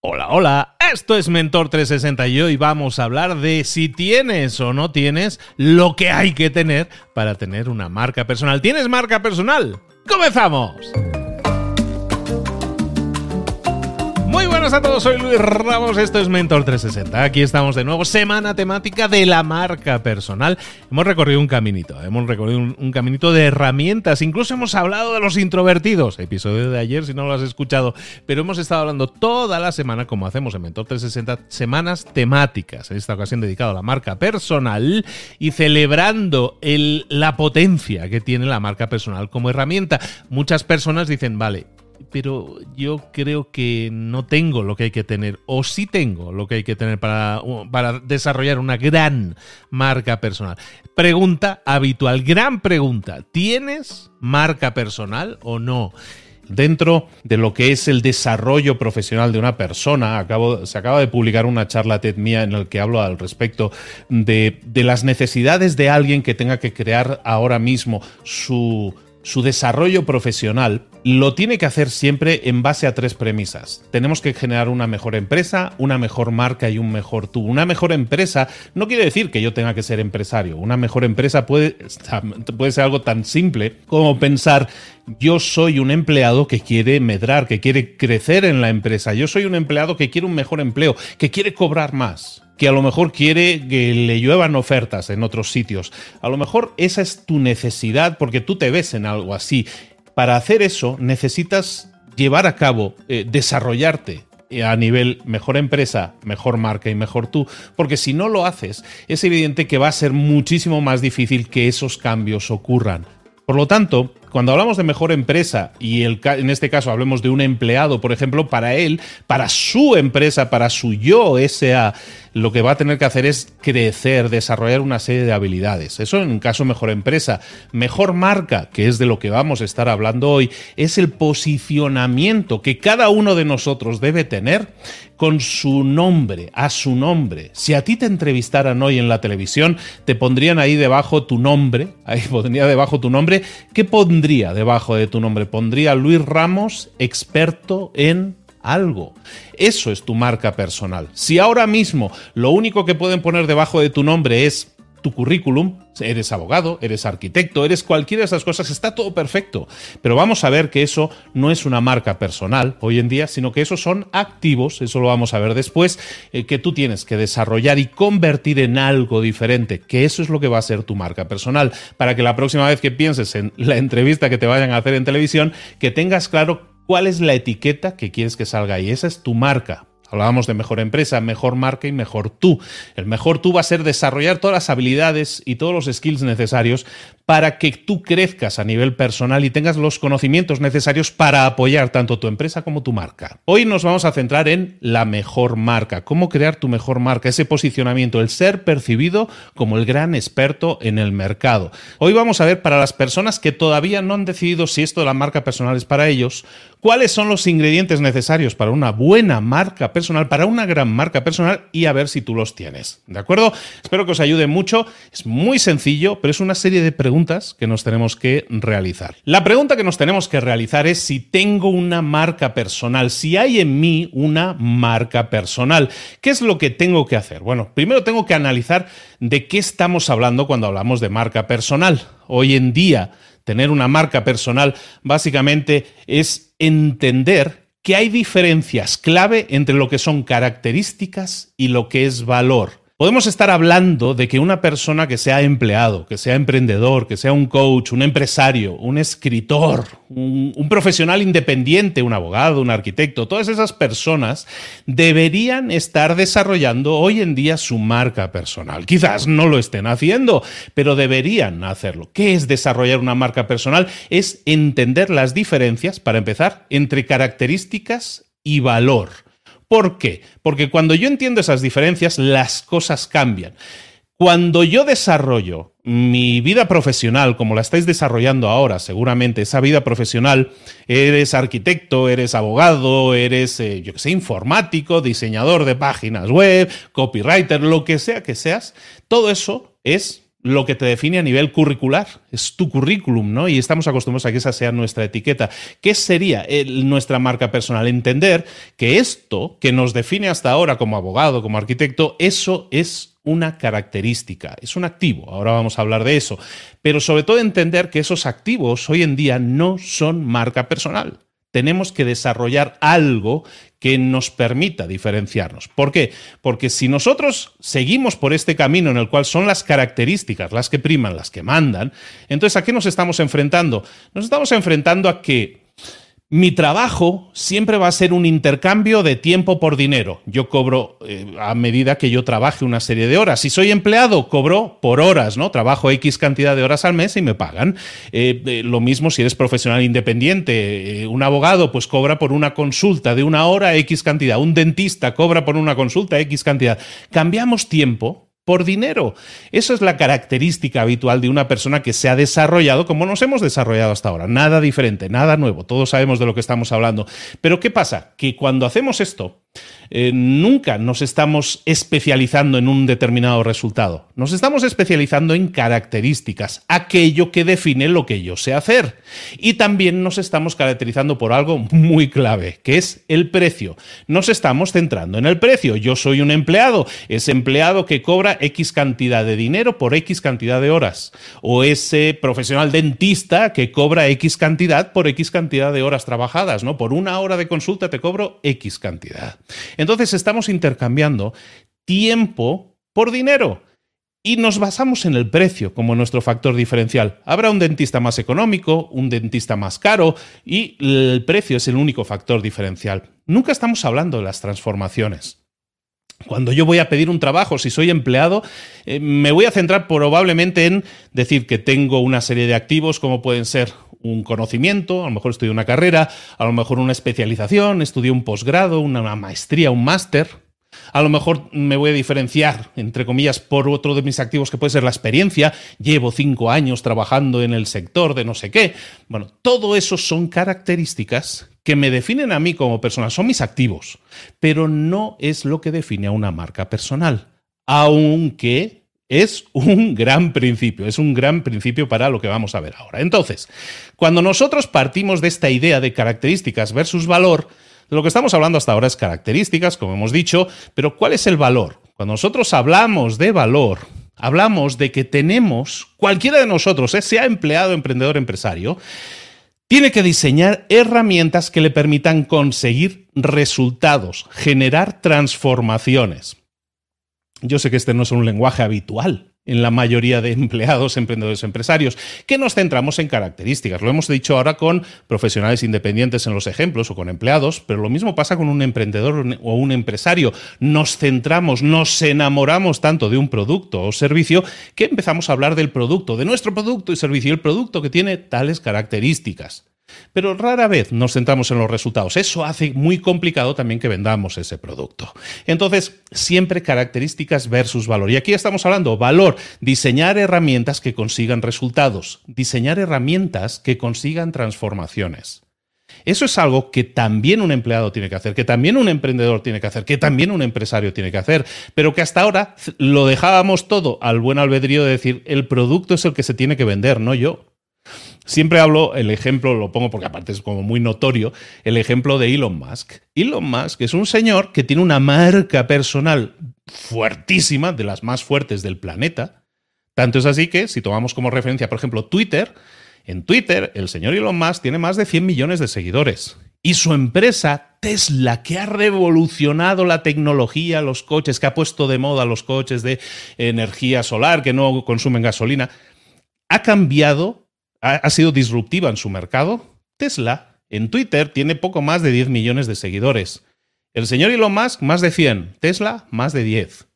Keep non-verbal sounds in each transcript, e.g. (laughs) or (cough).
Hola, hola, esto es Mentor 360 y hoy vamos a hablar de si tienes o no tienes lo que hay que tener para tener una marca personal. ¿Tienes marca personal? ¡Comenzamos! A todos, soy Luis Ramos, esto es Mentor 360. Aquí estamos de nuevo, semana temática de la marca personal. Hemos recorrido un caminito, hemos recorrido un, caminito de herramientas, incluso hemos hablado de los introvertidos, episodio de ayer si no lo has escuchado, pero hemos estado hablando toda la semana, como hacemos en Mentor 360, semanas temáticas, en esta ocasión dedicado a la marca personal y celebrando el, la potencia que tiene la marca personal como herramienta. Muchas personas dicen, vale, pero yo creo que no tengo lo que hay que tener, o sí tengo lo que hay que tener para, para desarrollar una gran marca personal. Pregunta habitual, gran pregunta, ¿tienes marca personal o no? Dentro de lo que es el desarrollo profesional de una persona, acabo, se acaba de publicar una charla TED mía en la que hablo al respecto de, de las necesidades de alguien que tenga que crear ahora mismo su su desarrollo profesional lo tiene que hacer siempre en base a tres premisas. Tenemos que generar una mejor empresa, una mejor marca y un mejor tú. Una mejor empresa no quiere decir que yo tenga que ser empresario. Una mejor empresa puede, (laughs) puede ser algo tan simple como pensar yo soy un empleado que quiere medrar, que quiere crecer en la empresa. Yo soy un empleado que quiere un mejor empleo, que quiere cobrar más que a lo mejor quiere que le lluevan ofertas en otros sitios. A lo mejor esa es tu necesidad porque tú te ves en algo así. Para hacer eso necesitas llevar a cabo, eh, desarrollarte eh, a nivel mejor empresa, mejor marca y mejor tú, porque si no lo haces, es evidente que va a ser muchísimo más difícil que esos cambios ocurran. Por lo tanto, cuando hablamos de mejor empresa, y en este caso hablemos de un empleado, por ejemplo, para él, para su empresa, para su yo SA, lo que va a tener que hacer es crecer, desarrollar una serie de habilidades. Eso en un caso mejor empresa. Mejor marca, que es de lo que vamos a estar hablando hoy, es el posicionamiento que cada uno de nosotros debe tener con su nombre, a su nombre. Si a ti te entrevistaran hoy en la televisión, te pondrían ahí debajo tu nombre, ahí (laughs) pondría debajo tu nombre, ¿qué pondría debajo de tu nombre? Pondría Luis Ramos, experto en algo. Eso es tu marca personal. Si ahora mismo lo único que pueden poner debajo de tu nombre es tu currículum, eres abogado, eres arquitecto, eres cualquiera de esas cosas, está todo perfecto. Pero vamos a ver que eso no es una marca personal hoy en día, sino que esos son activos, eso lo vamos a ver después, eh, que tú tienes que desarrollar y convertir en algo diferente, que eso es lo que va a ser tu marca personal, para que la próxima vez que pienses en la entrevista que te vayan a hacer en televisión, que tengas claro cuál es la etiqueta que quieres que salga ahí. Esa es tu marca. Hablábamos de mejor empresa, mejor marca y mejor tú. El mejor tú va a ser desarrollar todas las habilidades y todos los skills necesarios para que tú crezcas a nivel personal y tengas los conocimientos necesarios para apoyar tanto tu empresa como tu marca. Hoy nos vamos a centrar en la mejor marca, cómo crear tu mejor marca, ese posicionamiento, el ser percibido como el gran experto en el mercado. Hoy vamos a ver para las personas que todavía no han decidido si esto de la marca personal es para ellos, cuáles son los ingredientes necesarios para una buena marca personal, para una gran marca personal y a ver si tú los tienes. ¿De acuerdo? Espero que os ayude mucho. Es muy sencillo, pero es una serie de preguntas que nos tenemos que realizar. La pregunta que nos tenemos que realizar es si tengo una marca personal, si hay en mí una marca personal. ¿Qué es lo que tengo que hacer? Bueno, primero tengo que analizar de qué estamos hablando cuando hablamos de marca personal. Hoy en día, tener una marca personal básicamente es entender que hay diferencias clave entre lo que son características y lo que es valor. Podemos estar hablando de que una persona que sea empleado, que sea emprendedor, que sea un coach, un empresario, un escritor, un, profesional independiente, un abogado, un arquitecto, todas esas personas deberían estar desarrollando hoy en día su marca personal. Quizás no lo estén haciendo, pero deberían hacerlo. ¿Qué es desarrollar una marca personal? Es entender las diferencias, para empezar, entre características y valor. ¿Por qué? Porque cuando yo entiendo esas diferencias, las cosas cambian. Cuando yo desarrollo mi vida profesional, como la estáis desarrollando ahora, seguramente esa vida profesional, eres arquitecto, eres abogado, eres, eh, yo que sé, informático, diseñador de páginas web, copywriter, lo que sea que seas, todo eso es lo que te define a nivel curricular, es tu currículum, ¿no? Y estamos acostumbrados a que esa sea nuestra etiqueta. ¿Qué sería nuestra marca personal? Entender que esto que nos define hasta ahora como abogado, como arquitecto, eso es una característica, es un activo, ahora vamos a hablar de eso, pero sobre todo entender que esos activos hoy en día no son marca personal tenemos que desarrollar algo que nos permita diferenciarnos. ¿Por qué? Porque si nosotros seguimos por este camino en el cual son las características las que priman, las que mandan, entonces ¿a qué nos estamos enfrentando? Nos estamos enfrentando a que mi trabajo siempre va a ser un intercambio de tiempo por dinero. Yo cobro eh, a medida que yo trabaje una serie de horas. Si soy empleado, cobro por horas, ¿no? Trabajo X cantidad de horas al mes y me pagan. Eh, eh, lo mismo si eres profesional independiente. un abogado, pues cobra por una consulta de una hora X cantidad. Un dentista cobra por una consulta X cantidad. Cambiamos tiempo por dinero. Eso es la característica habitual de una persona que se ha desarrollado como nos hemos desarrollado hasta ahora. Nada diferente, nada nuevo. Todos sabemos de lo que estamos hablando. Pero ¿qué pasa? Que cuando hacemos esto, eh, nunca nos estamos especializando en un determinado resultado. Nos estamos especializando en características, aquello que define lo que yo sé hacer. Y también nos estamos caracterizando por algo muy clave, que es el precio. Nos estamos centrando en el precio. Yo soy un empleado, ese empleado que cobra X cantidad de dinero por X cantidad de horas. O ese profesional dentista que cobra X cantidad por X cantidad de horas trabajadas, ¿no? Por una hora de consulta te cobro X cantidad. Entonces estamos intercambiando tiempo por dinero y nos basamos en el precio como nuestro factor diferencial. Habrá un dentista más económico, un dentista más caro y el precio es el único factor diferencial. Nunca estamos hablando de las transformaciones. Cuando yo voy a pedir un trabajo, si soy empleado, eh, me voy a centrar probablemente en decir que tengo una serie de activos como pueden ser un conocimiento, a lo mejor estudié una carrera, a lo mejor una especialización, estudié un posgrado, una maestría, un máster. A lo mejor me voy a diferenciar, entre comillas, por otro de mis activos que puede ser la experiencia. Llevo cinco años trabajando en el sector de no sé qué. Bueno, todo eso son características que me definen a mí como persona, son mis activos, pero no es lo que define a una marca personal. Aunque es un gran principio, es un gran principio para lo que vamos a ver ahora. Entonces, cuando nosotros partimos de esta idea de características versus valor, lo que estamos hablando hasta ahora es características, como hemos dicho, pero ¿cuál es el valor? Cuando nosotros hablamos de valor, hablamos de que tenemos, cualquiera de nosotros, eh, sea empleado, emprendedor, empresario, tiene que diseñar herramientas que le permitan conseguir resultados, generar transformaciones. Yo sé que este no es un lenguaje habitual en la mayoría de (laughs) empleados, emprendedores, empresarios, que nos centramos en características. Lo hemos dicho ahora con profesionales independientes en los ejemplos o con empleados, pero lo mismo pasa con un emprendedor o un empresario. Nos centramos, nos enamoramos tanto de un producto o servicio que empezamos a hablar del producto, de nuestro producto y servicio, el producto que tiene tales características. Pero rara vez nos centramos en los resultados. Eso hace muy complicado también que vendamos ese producto. Entonces, siempre características versus valor. Y aquí estamos hablando valor, diseñar herramientas que consigan resultados, diseñar herramientas que consigan transformaciones. Eso es algo que también un empleado tiene que hacer, que también un emprendedor tiene que hacer, que también un empresario tiene que hacer, pero que hasta ahora lo dejábamos todo al buen albedrío de decir, el producto es el que se tiene que vender, no yo. Siempre hablo, el ejemplo lo pongo porque aparte es como muy notorio, el ejemplo de Elon Musk. Elon Musk es un señor que tiene una marca personal fuertísima, de las más fuertes del planeta. Tanto es así que, si tomamos como referencia, por ejemplo, Twitter, en Twitter el señor Elon Musk tiene más de 100 millones de seguidores. Y su empresa, Tesla, que ha revolucionado la tecnología, los coches, que ha puesto de moda los coches de energía solar, que no consumen gasolina, ha cambiado ha, sido disruptiva en su mercado. Tesla en Twitter tiene poco más de 10 millones de seguidores. El señor Elon Musk, más de 100. Tesla, más de 10.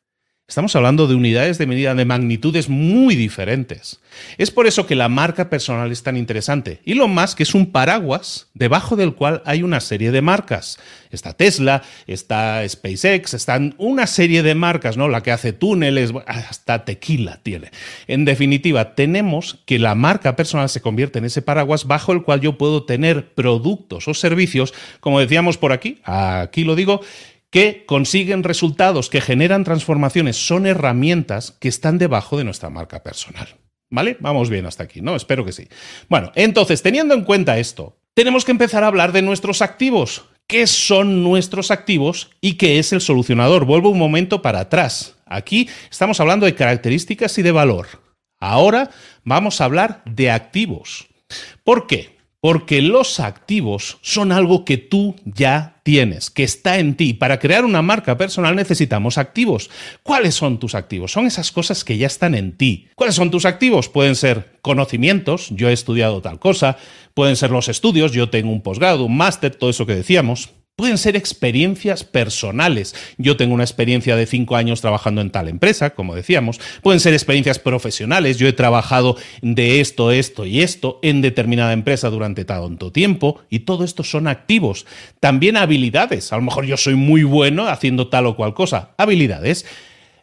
Estamos hablando de unidades de medida de magnitudes muy diferentes. Es por eso que la marca personal es tan interesante. Elon Musk es un paraguas debajo del cual hay una serie de marcas. Está Tesla, está SpaceX, están una serie de marcas, ¿no? La que hace túneles, hasta tequila tiene. En definitiva, tenemos que la marca personal se convierte en ese paraguas bajo el cual yo puedo tener productos o servicios, como decíamos por aquí, aquí lo digo, que consiguen resultados, que generan transformaciones, son herramientas que están debajo de nuestra marca personal. ¿Vale? Vamos bien hasta aquí, ¿no? Espero que sí. Bueno, entonces, teniendo en cuenta esto, tenemos que empezar a hablar de nuestros activos. ¿Qué son nuestros activos y qué es el solucionador? Vuelvo un momento para atrás. Aquí estamos hablando de características y de valor. Ahora vamos a hablar de activos. ¿Por qué? Porque los activos son algo que tú ya tienes, que está en ti. Para crear una marca personal necesitamos activos. ¿Cuáles son tus activos? Son esas cosas que ya están en ti. ¿Cuáles son tus activos? Pueden ser conocimientos, yo he estudiado tal cosa, pueden ser los estudios, yo tengo un posgrado, un máster, todo eso que decíamos. Pueden ser experiencias personales. Yo tengo una experiencia de cinco años trabajando en tal empresa, como decíamos. Pueden ser experiencias profesionales. Yo he trabajado de esto, esto y esto en determinada empresa durante tanto tiempo y todo esto son activos. También habilidades. A lo mejor yo soy muy bueno haciendo tal o cual cosa. Habilidades.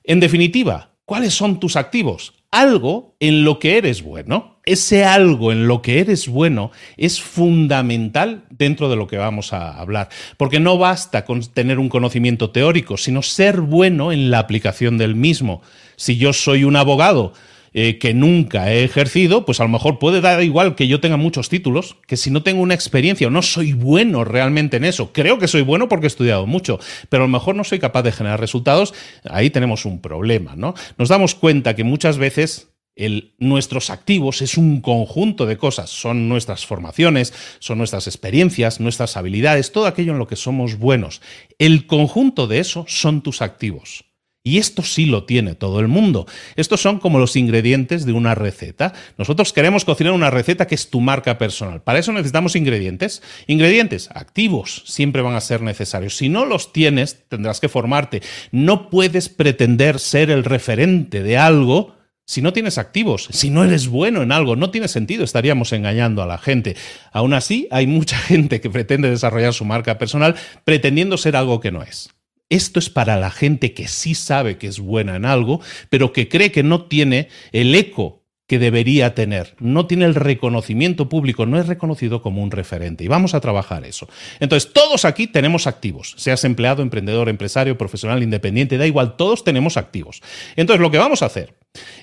En definitiva, ¿cuáles son tus activos? algo en lo que eres bueno. Ese algo en lo que eres bueno es fundamental dentro de lo que vamos a hablar, porque no basta con tener un conocimiento teórico, sino ser bueno en la aplicación del mismo. Si yo soy un abogado, eh, que nunca he ejercido, pues a lo mejor puede dar igual que yo tenga muchos títulos, que si no tengo una experiencia o no soy bueno realmente en eso, creo que soy bueno porque he estudiado mucho, pero a lo mejor no soy capaz de generar resultados, ahí tenemos un problema, ¿no? Nos damos cuenta que muchas veces nuestros activos es un conjunto de cosas. Son nuestras formaciones, son nuestras experiencias, nuestras habilidades, todo aquello en lo que somos buenos. El conjunto de eso son tus activos. Y esto sí lo tiene todo el mundo. Estos son como los ingredientes de una receta. Nosotros queremos cocinar una receta que es tu marca personal. Para eso necesitamos ingredientes. Ingredientes activos siempre van a ser necesarios. Si no los tienes, tendrás que formarte. No puedes pretender ser el referente de algo si no tienes activos, si no eres bueno en algo, no tiene sentido, estaríamos engañando a la gente. Aún así, hay mucha (laughs) gente que pretende desarrollar su marca personal pretendiendo ser algo que no es. Esto es para la gente que sí sabe que es buena en algo, pero que cree que no tiene el eco que debería tener. No tiene el reconocimiento público, no es reconocido como un referente. Y vamos a trabajar eso. Entonces, todos aquí tenemos activos. Seas empleado, emprendedor, empresario, profesional, independiente, da igual, todos tenemos activos. Entonces, lo que vamos a hacer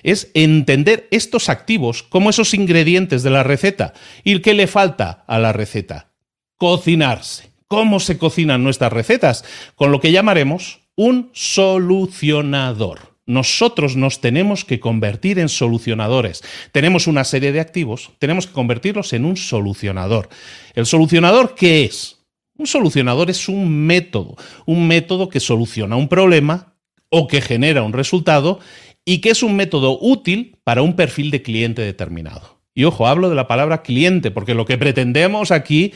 es entender estos activos como esos ingredientes de la receta. ¿Y qué le falta a la receta? Cocinarse cómo se cocinan nuestras recetas, con lo que llamaremos un solucionador. Nosotros nos tenemos que convertir en solucionadores. Tenemos una serie de activos, tenemos que convertirlos en un solucionador. ¿El solucionador qué es? Un solucionador es un método, un método que soluciona un problema o que genera un resultado y que es un método útil para un perfil de cliente determinado. Y ojo, hablo de la palabra cliente porque lo que pretendemos aquí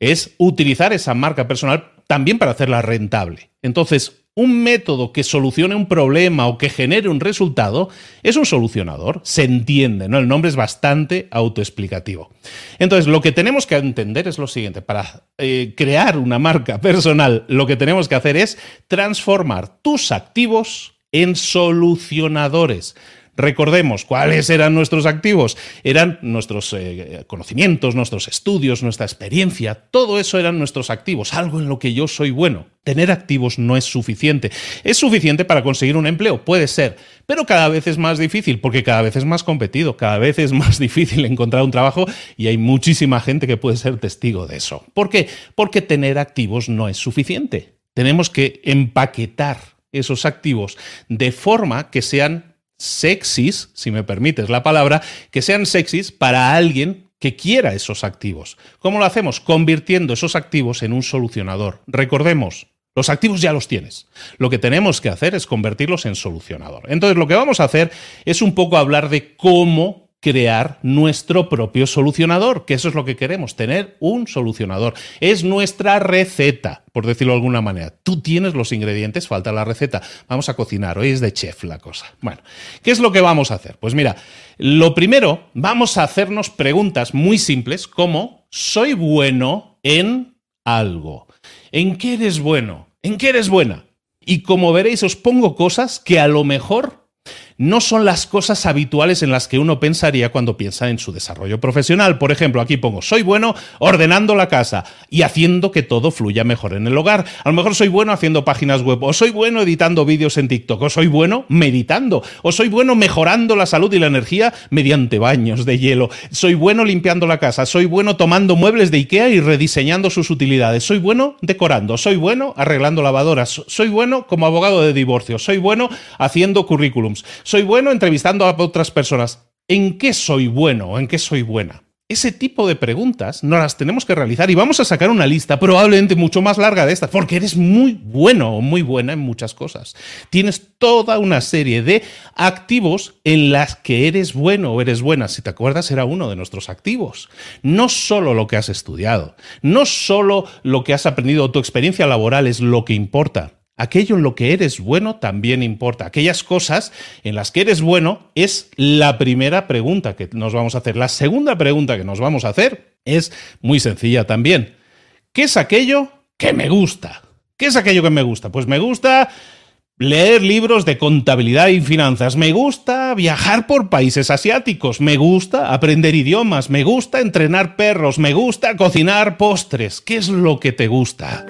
es utilizar esa marca personal también para hacerla rentable. Entonces, un método que solucione un problema o que genere un resultado es un solucionador. Se entiende, ¿no? El nombre es bastante autoexplicativo. Entonces, lo que tenemos que entender es lo siguiente. Para eh, crear una marca personal, lo que tenemos que hacer es transformar tus activos en solucionadores. Recordemos cuáles eran nuestros activos. Eran nuestros eh, conocimientos, nuestros estudios, nuestra experiencia. Todo eso eran nuestros activos, algo en lo que yo soy bueno. Tener activos no es suficiente. Es suficiente para conseguir un empleo, puede ser, pero cada vez es más difícil porque cada vez es más competido, cada vez es más (laughs) difícil encontrar un trabajo y hay muchísima gente que puede ser testigo de eso. ¿Por qué? Porque tener activos no es suficiente. Tenemos que empaquetar esos activos de forma que sean sexys, si me permites la palabra, que sean sexys para alguien que quiera esos activos. ¿Cómo lo hacemos? Convirtiendo esos activos en un solucionador. Recordemos, los activos ya los tienes. Lo que tenemos que hacer es convertirlos en solucionador. Entonces, lo que vamos a hacer es un poco hablar de cómo crear nuestro propio solucionador, que eso es lo que queremos, tener un solucionador. Es nuestra receta, por decirlo de alguna manera. Tú tienes los ingredientes, falta la receta. Vamos a cocinar, hoy es de chef la cosa. Bueno, ¿qué es lo que vamos a hacer? Pues mira, lo primero, vamos a hacernos preguntas muy simples como, ¿soy bueno en algo? ¿En qué eres bueno? ¿En qué eres buena? Y como veréis, os pongo cosas que a lo mejor no son las cosas habituales en las que uno pensaría cuando piensa en su desarrollo profesional. Por ejemplo, aquí pongo, soy bueno ordenando la casa y haciendo que todo fluya mejor en el hogar. A lo mejor soy bueno haciendo páginas web, o soy bueno editando vídeos en TikTok, o soy bueno meditando, o soy bueno mejorando la salud y la energía mediante baños de hielo. Soy bueno limpiando la casa, soy bueno tomando muebles de IKEA y rediseñando sus utilidades. Soy bueno decorando, soy bueno arreglando lavadoras, soy bueno como abogado de divorcio, soy bueno haciendo currículums soy bueno entrevistando a otras personas. ¿En qué soy bueno? ¿En qué soy buena? Ese tipo de preguntas no las tenemos que realizar y vamos a sacar una lista probablemente mucho más larga de estas, porque eres muy bueno o muy buena en muchas cosas. Tienes toda una serie de activos en las que eres bueno o eres buena. Si te acuerdas, era uno de nuestros activos. No solo lo que has estudiado, no solo lo que has aprendido, tu experiencia laboral es lo que importa. Aquello en lo que eres bueno también importa. Aquellas cosas en las que eres bueno es la primera pregunta que nos vamos a hacer. La segunda pregunta que nos vamos a hacer es muy sencilla también. ¿Qué es aquello que me gusta? ¿Qué es aquello que me gusta? Pues me gusta leer libros de contabilidad y finanzas, me gusta viajar por países asiáticos, me gusta aprender idiomas, me gusta entrenar perros, me gusta cocinar postres. ¿Qué es lo que te gusta?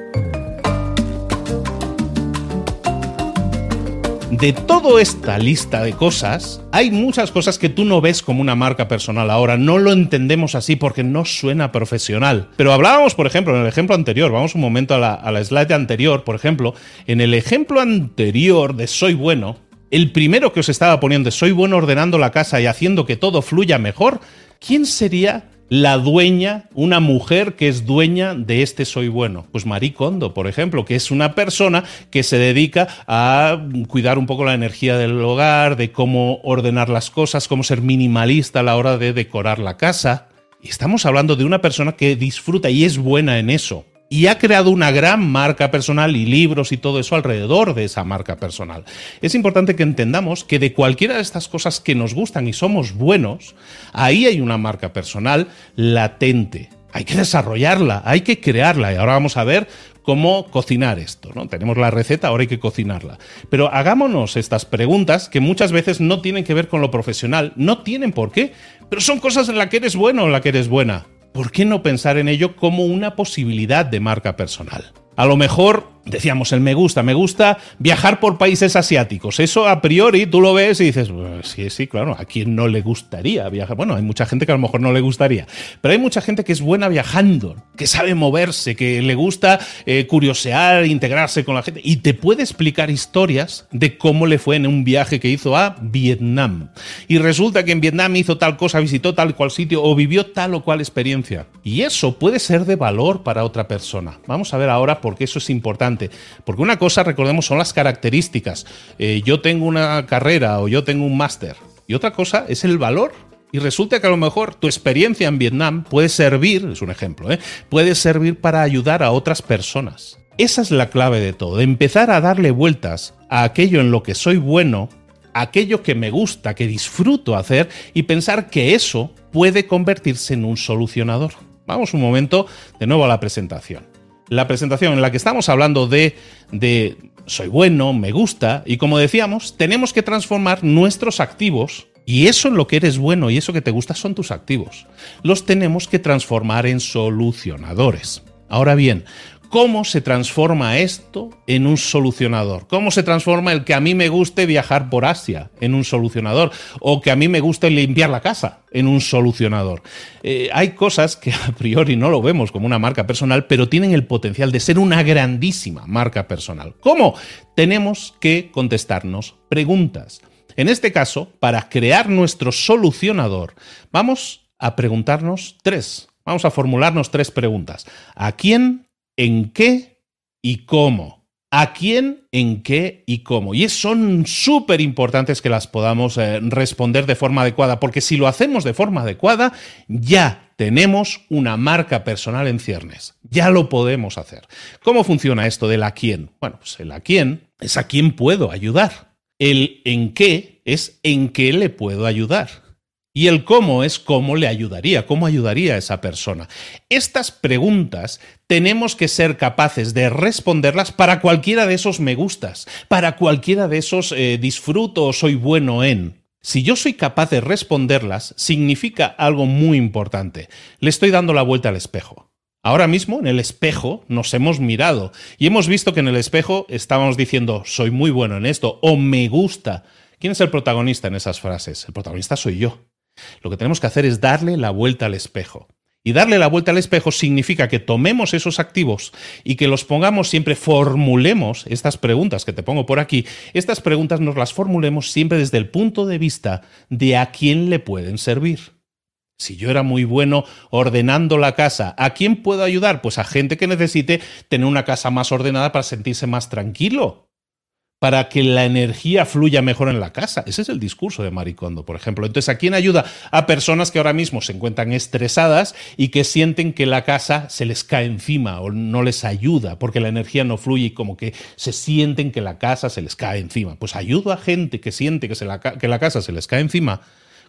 De toda esta lista de cosas, hay muchas cosas que tú no ves como una marca personal ahora, no lo entendemos así porque no suena profesional. Pero hablábamos, por ejemplo, en el ejemplo anterior, vamos un momento a la, a la slide anterior, por ejemplo, en el ejemplo anterior de Soy bueno, el primero que os estaba poniendo Soy bueno ordenando la casa y haciendo que todo fluya mejor, ¿quién sería la dueña, una mujer que es dueña de este Soy Bueno. Pues Marie Kondo, por ejemplo, que es una persona que se dedica a cuidar un poco la energía del hogar, de cómo ordenar las cosas, cómo ser minimalista a la hora de decorar la casa. Y estamos hablando de una persona que disfruta y es buena en eso y ha creado una gran marca personal y libros y todo eso alrededor de esa marca personal. Es importante que entendamos que de cualquiera de estas cosas que nos gustan y somos buenos, ahí hay una marca personal latente. Hay que desarrollarla, hay que crearla y ahora vamos a ver cómo cocinar esto, ¿no? Tenemos la receta, ahora hay que cocinarla. Pero hagámonos estas preguntas que muchas veces no tienen que ver con lo profesional, no tienen por qué, pero son cosas en las que eres bueno o en las que eres buena. ¿Por qué no pensar en ello como una posibilidad de marca personal? A lo mejor, decíamos, el me gusta, me gusta viajar por países asiáticos. Eso a priori tú lo ves y dices, sí, sí, claro, a quién no le gustaría viajar. Bueno, hay mucha gente que a lo mejor no le gustaría, pero hay mucha gente que es buena viajando, que sabe moverse, que le gusta eh, curiosear, integrarse con la gente y te puede explicar historias de cómo le fue en un viaje que hizo a Vietnam. Y resulta que en Vietnam hizo tal cosa, visitó tal cual sitio o vivió tal o cual experiencia. Y eso puede ser de valor para otra persona. Vamos a ver ahora porque eso es importante. Porque una cosa, recordemos, son las características. Eh, yo tengo una carrera o yo tengo un máster. Y otra cosa es el valor y resulta que a lo mejor tu experiencia en Vietnam puede servir, es un ejemplo, ¿eh? puede servir para ayudar a otras personas. Esa es la clave de todo, de empezar a darle vueltas a aquello en lo que soy bueno, aquello que me gusta, que disfruto hacer y pensar que eso puede convertirse en un solucionador. Vamos un momento de nuevo a la presentación la presentación en la que estamos hablando de, de soy bueno, me gusta, y como decíamos, tenemos que transformar nuestros activos, y eso en lo que eres bueno y eso que te gusta son tus activos, los tenemos que transformar en solucionadores. Ahora bien, ¿Cómo se transforma esto en un solucionador? ¿Cómo se transforma el que a mí me guste viajar por Asia en un solucionador? ¿O que a mí me guste limpiar la casa en un solucionador? Eh, hay cosas que a priori no lo vemos como una marca personal, pero tienen el potencial de ser una grandísima marca personal. ¿Cómo? Tenemos que contestarnos preguntas. En este caso, para crear nuestro solucionador, vamos a preguntarnos tres. Vamos a formularnos tres preguntas. ¿A quién en qué y cómo. ¿A quién, en qué y cómo? Y son súper importantes que las podamos eh, responder de forma adecuada, porque si lo hacemos de forma adecuada, ya tenemos una marca personal en ciernes. Ya lo podemos hacer. ¿Cómo funciona esto del a quién? Bueno, pues el a quién es a quién puedo ayudar. El en qué es en qué le puedo ayudar. Y el cómo es cómo le ayudaría, cómo ayudaría a esa persona. Estas preguntas tenemos que ser capaces de responderlas para cualquiera de esos me gustas, para cualquiera de esos eh, disfruto o soy bueno en. Si yo soy capaz de responderlas, significa algo muy importante. Le estoy dando la vuelta al espejo. Ahora mismo en el espejo nos hemos mirado y hemos visto que en el espejo estábamos diciendo soy muy bueno en esto o me gusta. ¿Quién es el protagonista en esas frases? El protagonista soy yo. Lo que tenemos que hacer es darle la vuelta al espejo. Y darle la vuelta al espejo significa que tomemos esos activos y que los pongamos siempre, formulemos estas preguntas que te pongo por aquí, estas preguntas nos las formulemos siempre desde el punto de vista de a quién le pueden servir. Si yo era muy bueno ordenando la casa, ¿a quién puedo ayudar? Pues a gente que necesite tener una casa más ordenada para sentirse más tranquilo para que la energía fluya mejor en la casa. Ese es el discurso de Maricondo, por ejemplo. Entonces, ¿a quién ayuda? A personas que ahora mismo se encuentran estresadas y que sienten que la casa se les cae encima o no les ayuda porque la energía no fluye y como que se sienten que la casa se les cae encima. Pues ayudo a gente que siente que, la, que la casa se les cae encima.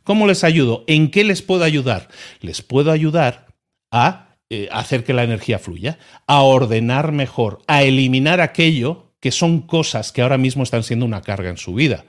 ¿Cómo les ayudo? ¿En qué les puedo ayudar? Les puedo ayudar a eh, hacer que la energía fluya, a ordenar mejor, a eliminar aquello que son cosas que ahora mismo están siendo una carga en su vida.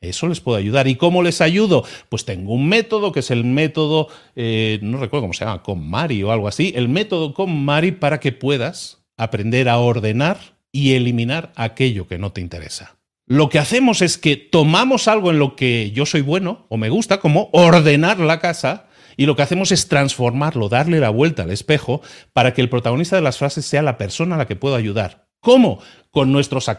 Eso les puedo ayudar. ¿Y cómo les ayudo? Pues tengo un método que es el método, eh, no recuerdo cómo se llama, con Mari o algo así, el método con Mari para que puedas aprender a ordenar y eliminar aquello que no te interesa. Lo que hacemos es que tomamos algo en lo que yo soy bueno o me gusta, como ordenar la casa, y lo que hacemos es transformarlo, darle la vuelta al espejo para que el protagonista de las frases sea la persona a la que puedo ayudar. ¿Cómo? Con nuestros,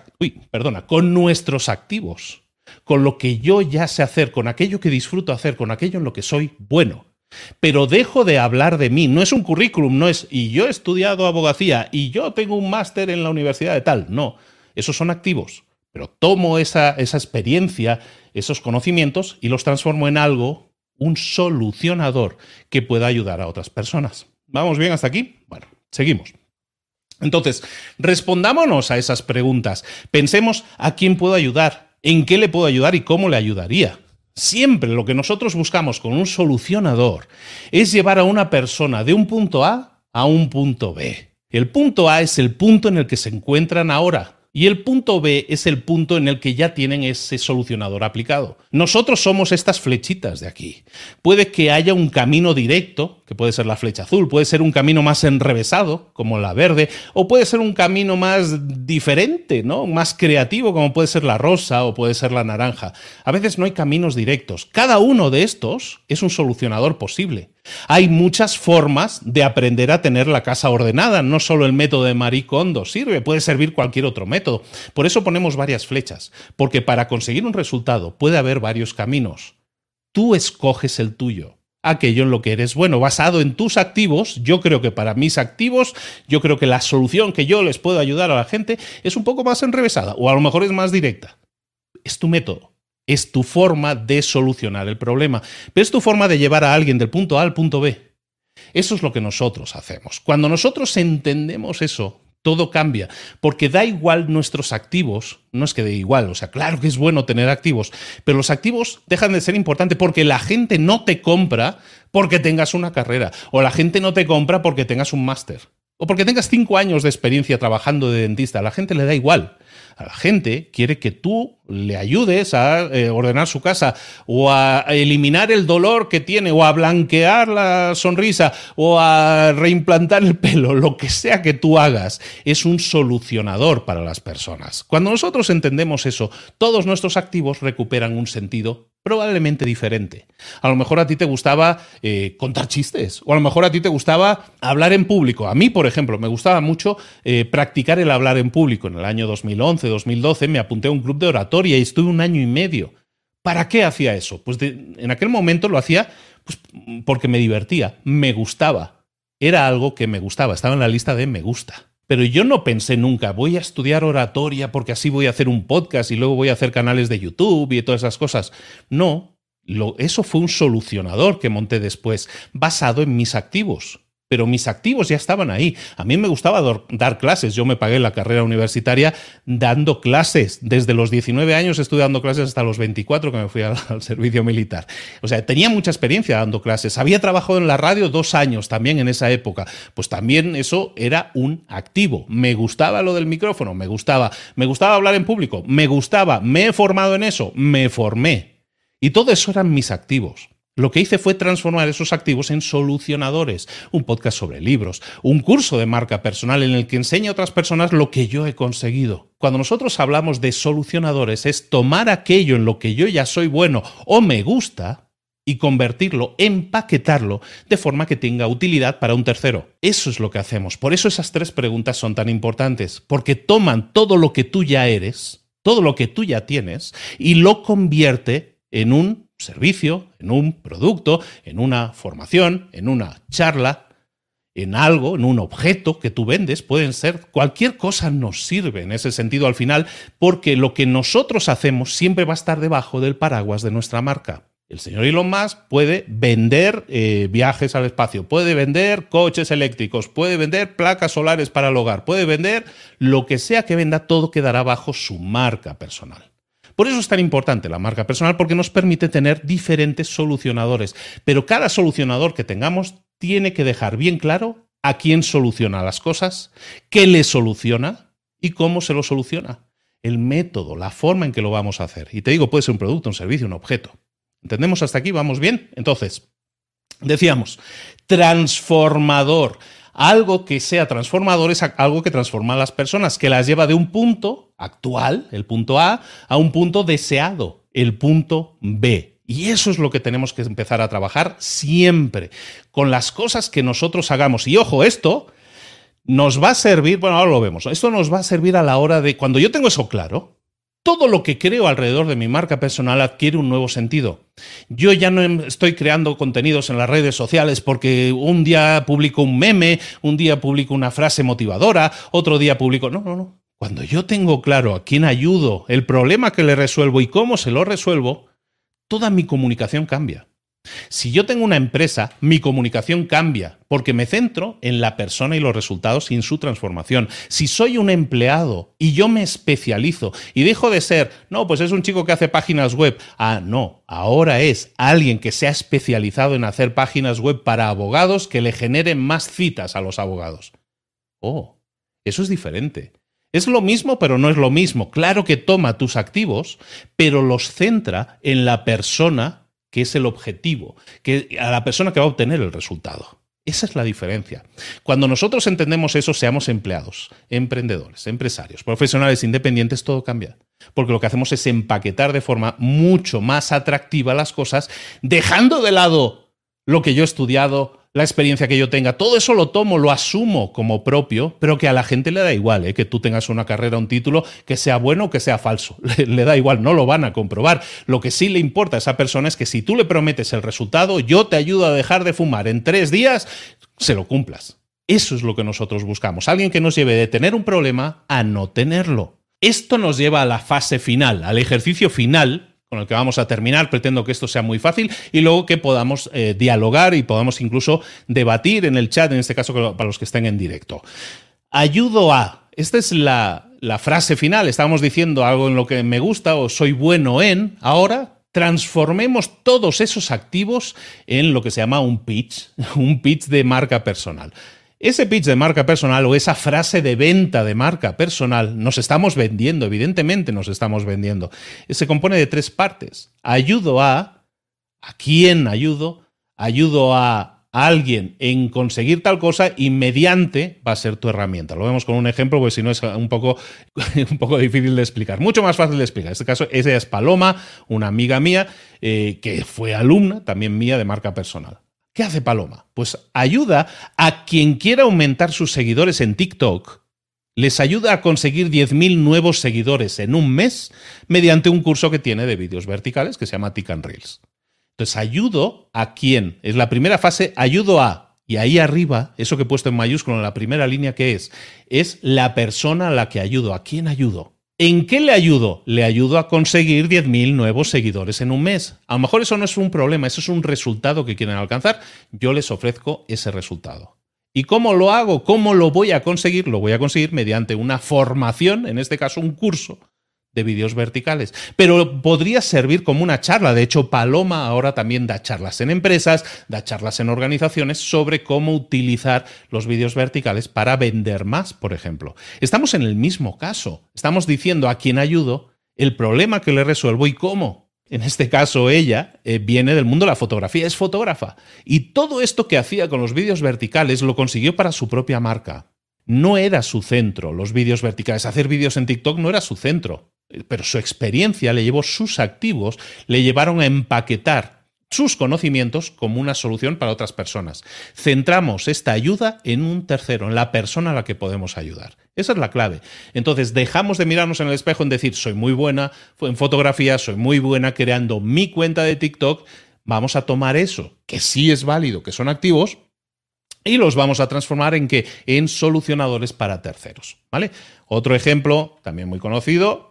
perdona, con nuestros activos, con lo que yo ya sé hacer, con aquello que disfruto hacer, con aquello en lo que soy bueno. Pero dejo de hablar de mí, no es un currículum, no es, y yo he estudiado abogacía, y yo tengo un máster en la universidad de tal, no, esos son activos. Pero tomo esa, esa experiencia, esos conocimientos, y los transformo en algo, un solucionador que pueda ayudar a otras personas. ¿Vamos bien hasta aquí? Bueno, seguimos. Entonces, respondámonos a esas preguntas. Pensemos a quién puedo ayudar, en qué le puedo ayudar y cómo le ayudaría. Siempre lo que nosotros buscamos con un solucionador es llevar a una persona de un punto A a un punto B. El punto A es el punto en el que se encuentran ahora. Y el punto B es el punto en el que ya tienen ese solucionador aplicado. Nosotros somos estas flechitas de aquí. Puede que haya un camino directo, que puede ser la flecha azul, puede ser un camino más enrevesado, como la verde, o puede ser un camino más diferente, ¿no? Más creativo, como puede ser la rosa o puede ser la naranja. A veces no hay caminos directos. Cada uno de estos es un solucionador posible. Hay muchas formas de aprender a tener la casa ordenada, no solo el método de Marie Kondo sirve, puede servir cualquier otro método. Por eso ponemos varias flechas, porque para conseguir un resultado puede haber varios caminos. Tú escoges el tuyo aquello en lo que eres bueno, basado en tus activos. Yo creo que para mis activos, yo creo que la solución que yo les puedo ayudar a la gente es un poco más enrevesada o a lo mejor es más directa. Es tu método es tu forma de solucionar el problema, pero es tu forma de llevar a alguien del punto A al punto B. Eso es lo que nosotros hacemos. Cuando nosotros entendemos eso, todo cambia, porque da igual nuestros activos, no es que dé igual, o sea, claro que es bueno tener activos, pero los activos dejan de ser importantes porque la gente no te compra porque tengas una carrera, o la gente no te compra porque tengas un máster, o porque tengas cinco años de experiencia trabajando de dentista, a la gente le da igual la gente quiere que tú le ayudes a eh, ordenar su casa o a eliminar el dolor que tiene o a blanquear la sonrisa o a reimplantar el pelo, lo que sea que tú hagas, es un solucionador para las personas. Cuando nosotros entendemos eso, todos nuestros activos recuperan un sentido probablemente diferente. A lo mejor a ti te gustaba eh, contar chistes, o a lo mejor a ti te gustaba hablar en público. A mí, por ejemplo, me gustaba mucho eh, practicar el hablar en público. En el año 2011, 2012 me apunté a un club de oratoria y estuve un año y medio. ¿Para qué hacía eso? Pues en aquel momento lo hacía pues, porque me divertía, me gustaba. Era algo que me gustaba, estaba en la lista de me gusta. Pero yo no pensé nunca, voy a estudiar oratoria porque así voy a hacer un podcast y luego voy a hacer canales de YouTube y todas esas cosas. No, eso fue un solucionador que monté después, basado en mis activos. Pero mis activos ya estaban ahí. A mí me gustaba dar clases. Yo me pagué la carrera universitaria dando clases. Desde los 19 años estuve dando clases hasta los 24 que me fui (laughs) al, servicio militar. O sea, tenía mucha experiencia dando clases. Había trabajado en la radio dos años también en esa época. Pues también eso era un activo. Me gustaba lo del micrófono, me gustaba. Me gustaba hablar en público, me gustaba. Me he formado en eso, me formé. Y todo eso eran mis activos. Lo que hice fue transformar esos activos en solucionadores, un podcast sobre libros, un curso de marca personal en el que enseña a otras personas lo que yo he conseguido. Cuando nosotros hablamos de solucionadores es tomar aquello en lo que yo ya soy bueno o me gusta y convertirlo, empaquetarlo de forma que tenga utilidad para un tercero. Eso es lo que hacemos. Por eso esas tres preguntas son tan importantes, porque toman todo lo que tú ya eres, todo lo que tú ya tienes, y lo convierte en un servicio, en un producto, en una formación, en una charla, en algo, en un objeto que tú vendes, pueden ser cualquier cosa nos sirve en ese sentido al final, porque lo que nosotros hacemos siempre va a estar debajo del paraguas de nuestra marca. El señor Elon Musk puede vender eh, viajes al espacio, puede vender coches eléctricos, puede vender placas solares para el hogar, puede vender lo que sea que venda, todo quedará bajo su marca personal. Por eso es tan importante la marca personal porque nos permite tener diferentes solucionadores. Pero cada solucionador que tengamos tiene que dejar bien claro a quién soluciona las cosas, qué le soluciona y cómo se lo soluciona. El método, la forma en que lo vamos a hacer. Y te digo, puede ser un producto, un servicio, un objeto. ¿Entendemos hasta aquí? ¿Vamos bien? Entonces, decíamos, transformador. Algo que sea transformador es algo que transforma a las personas, que las lleva de un punto actual, el punto A, a un punto deseado, el punto B. Y eso es lo que tenemos que empezar a trabajar siempre, con las cosas que nosotros hagamos. Y ojo, esto nos va a servir, bueno, ahora lo vemos, esto nos va a servir a la hora de, cuando yo tengo eso claro, todo lo que creo alrededor de mi marca personal adquiere un nuevo sentido. Yo ya no em, estoy creando contenidos en las redes sociales porque un día publico un meme, un día publico una frase motivadora, otro día publico... No, no, no. Cuando yo tengo claro a quién ayudo, el problema que le resuelvo y cómo se lo resuelvo, toda mi comunicación cambia. Si yo tengo una empresa, mi comunicación cambia porque me centro en la persona y los resultados sin su transformación. Si soy un empleado y yo me especializo y dejo de ser, no, pues es un chico que hace páginas web, ah, no, ahora es alguien que se ha especializado en hacer páginas web para abogados que le generen más citas a los abogados. Oh, eso es diferente. Es lo mismo, pero no es lo mismo. Claro que toma tus activos, pero los centra en la persona que es el objetivo, que a la persona que va a obtener el resultado. Esa es la diferencia. Cuando nosotros entendemos eso, seamos empleados, emprendedores, empresarios, profesionales independientes, todo cambia. Porque lo que hacemos es empaquetar de forma mucho más atractiva las cosas, dejando de lado lo que yo he estudiado, la experiencia que yo tenga, todo eso lo tomo, lo asumo como propio, pero que a la gente le da igual, ¿eh? que tú tengas una carrera, un título, que sea bueno o que sea falso. (laughs) Le, da igual, no lo van a comprobar. Lo que sí le importa a esa persona es que si tú le prometes el resultado, yo te ayudo a dejar de fumar en tres días, se lo cumplas. Eso es lo que nosotros buscamos. Alguien que nos lleve de tener un problema a no tenerlo. Esto nos lleva a la fase final, al ejercicio final con el que vamos a terminar. Pretendo que esto sea muy fácil y luego que podamos eh, dialogar y podamos incluso debatir en el chat, en este caso para los que estén en directo. Ayudo a. Esta es la, la frase final. Estábamos diciendo algo en lo que me gusta o soy bueno en. Ahora transformemos todos esos activos en lo que se llama un pitch, (laughs) un pitch de marca personal. Ese pitch de marca personal o esa frase de venta de marca personal nos estamos vendiendo, evidentemente nos estamos vendiendo. Se compone de tres partes. Ayudo a, ¿a quién ayudo? Ayudo a alguien en conseguir tal cosa y mediante va a ser tu herramienta. Lo vemos con un ejemplo, porque si no es un poco, (laughs) un poco difícil de explicar. Mucho más fácil de explicar. En este caso, esa es Paloma, una amiga mía, eh, que fue alumna también mía de marca personal. ¿Qué hace Paloma? Pues ayuda a quien quiera aumentar sus seguidores en TikTok, les ayuda a conseguir 10.000 nuevos seguidores en un mes mediante un curso que tiene de vídeos verticales que se llama Tick Reels. Entonces, ayudo a quien, es la primera fase, ayudo a, y ahí arriba, eso que he puesto en mayúsculo en la primera línea, ¿qué es? Es la persona a la que ayudo. ¿A quién ayudo? ¿En qué le ayudo? Le ayudo a conseguir 10.000 nuevos seguidores en un mes. A lo mejor eso no es un problema, eso es un resultado que quieren alcanzar. Yo les ofrezco ese resultado. ¿Y cómo lo hago? ¿Cómo lo voy a conseguir? Lo voy a conseguir mediante una formación, en este caso un curso de vídeos verticales. Pero podría servir como una charla. De hecho, Paloma ahora también da charlas en empresas, da charlas en organizaciones sobre cómo utilizar los vídeos verticales para vender más, por ejemplo. Estamos en el mismo caso. Estamos diciendo a quien ayudo el problema que le resuelvo y cómo. En este caso, ella eh, viene del mundo de la fotografía, es fotógrafa. Y todo esto que hacía con los vídeos verticales lo consiguió para su propia marca. No era su centro, los vídeos verticales. Hacer vídeos en TikTok no era su centro. Pero su experiencia le llevó, sus activos le llevaron a empaquetar sus conocimientos como una solución para otras personas. Centramos esta ayuda en un tercero, en la persona a la que podemos ayudar. Esa es la clave. Entonces, dejamos de mirarnos en el espejo en decir, soy muy buena en fotografía, soy muy buena creando mi cuenta de TikTok. Vamos a tomar eso, que sí es válido, que son activos, y los vamos a transformar en qué? En solucionadores para terceros. ¿Vale? Otro ejemplo, también muy conocido,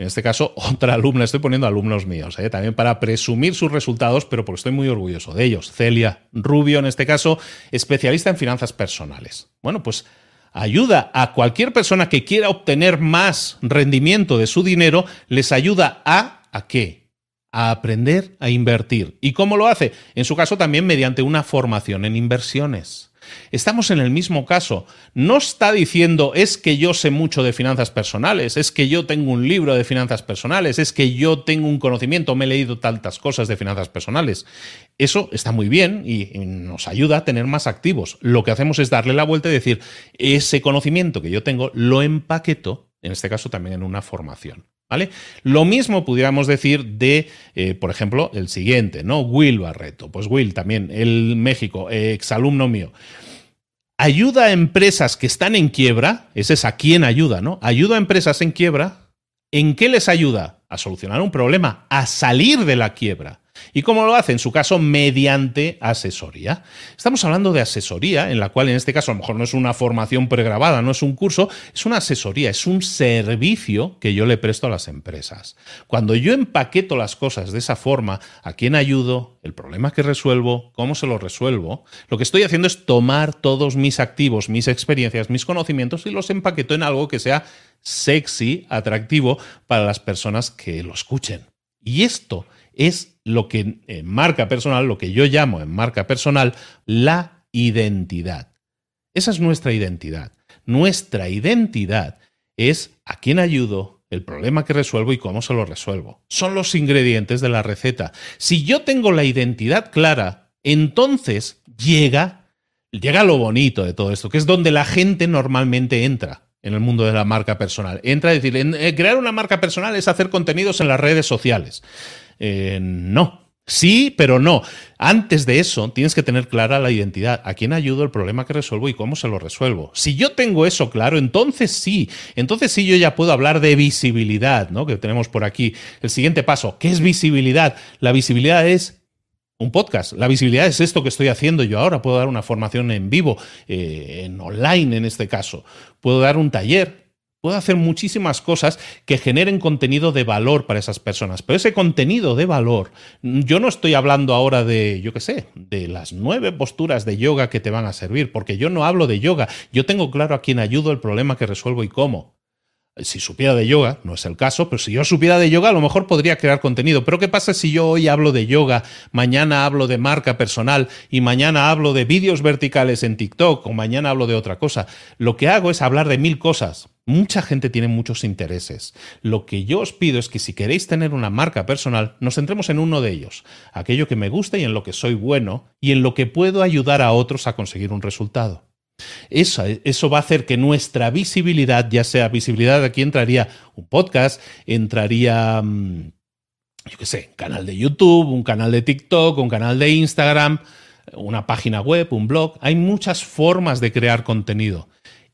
en este caso, (laughs) otra alumna, estoy poniendo alumnos míos, ¿eh? también para presumir sus resultados, pero porque estoy muy orgulloso de ellos. Celia Rubio, en este caso, especialista en finanzas personales. Bueno, pues ayuda a cualquier persona que quiera obtener más rendimiento de su dinero, les ayuda a, ¿a qué? A aprender a invertir. ¿Y cómo lo hace? En su caso también mediante una formación en inversiones. Estamos en el mismo caso. No está diciendo es que yo sé mucho de finanzas personales, es que yo tengo un libro de finanzas personales, es que yo tengo un conocimiento, me he leído tantas cosas de finanzas personales. Eso está muy bien y nos ayuda a tener más activos. Lo que hacemos es darle la vuelta y decir, ese conocimiento que yo tengo lo empaqueto, en este caso también en una formación. ¿Vale? Lo mismo pudiéramos decir de, eh, por ejemplo, el siguiente, ¿no? Will Barreto. Pues Will también, el México, exalumno mío. Ayuda a empresas que están en quiebra, ese es a quién ayuda, ¿no? Ayuda a empresas en quiebra. ¿En qué les ayuda? A solucionar un problema, a salir de la quiebra. ¿Y cómo lo hace? En su caso, mediante asesoría. Estamos hablando de asesoría, en la cual en este caso a lo mejor no es una formación pregrabada, no es un curso, es una asesoría, es un servicio que yo le presto a las empresas. Cuando yo empaqueto las cosas de esa forma, ¿a quién ayudo? El problema que resuelvo, cómo se lo resuelvo, lo que estoy haciendo es tomar todos mis activos, mis experiencias, mis conocimientos y los empaqueto en algo que sea sexy, atractivo para las personas que lo escuchen. Y esto es lo que en marca personal, lo que yo llamo en marca personal, la identidad. Esa es nuestra identidad. Nuestra identidad es a quién ayudo, el problema que resuelvo y cómo se lo resuelvo. Son los ingredientes de la receta. Si yo tengo la identidad clara, entonces llega, llega lo bonito de todo esto, que es donde la gente normalmente entra en el mundo de la marca personal. Entra a decir, eh, crear una marca personal es hacer contenidos en las redes sociales. Eh, no. Sí, pero no. Antes de eso, tienes que tener clara la identidad. ¿A quién ayudo el problema que resuelvo y cómo se lo resuelvo? Si yo tengo eso claro, entonces sí. Entonces sí yo ya puedo hablar de visibilidad, ¿no? Que tenemos por aquí. El siguiente paso, ¿qué es visibilidad? La visibilidad es un podcast. La visibilidad es esto que estoy haciendo yo ahora. Puedo dar una formación en vivo, eh, en online en este caso. Puedo dar un taller. Puedo hacer muchísimas cosas que generen contenido de valor para esas personas. Pero ese contenido de valor, yo no estoy hablando ahora de, yo qué sé, de las nueve posturas de yoga que te van a servir, porque yo no hablo de yoga. Yo tengo claro a quién ayudo, el problema que resuelvo y cómo. Si supiera de yoga, no es el caso, pero si yo supiera de yoga, a lo mejor podría crear contenido. Pero ¿qué pasa si yo hoy hablo de yoga, mañana hablo de marca personal y mañana hablo de vídeos verticales en TikTok o mañana hablo de otra cosa? Lo que hago es hablar de mil cosas Mucha gente tiene muchos intereses. Lo que yo os pido es que si queréis tener una marca personal, nos centremos en uno de ellos, aquello que me gusta y en lo que soy bueno y en lo que puedo ayudar a otros a conseguir un resultado. Eso, eso, va a hacer que nuestra visibilidad, ya sea visibilidad, aquí entraría un podcast, entraría, mm, yo qué sé, un canal de YouTube, un canal de TikTok, un canal de Instagram, una página web, un blog. Hay muchas formas de crear contenido.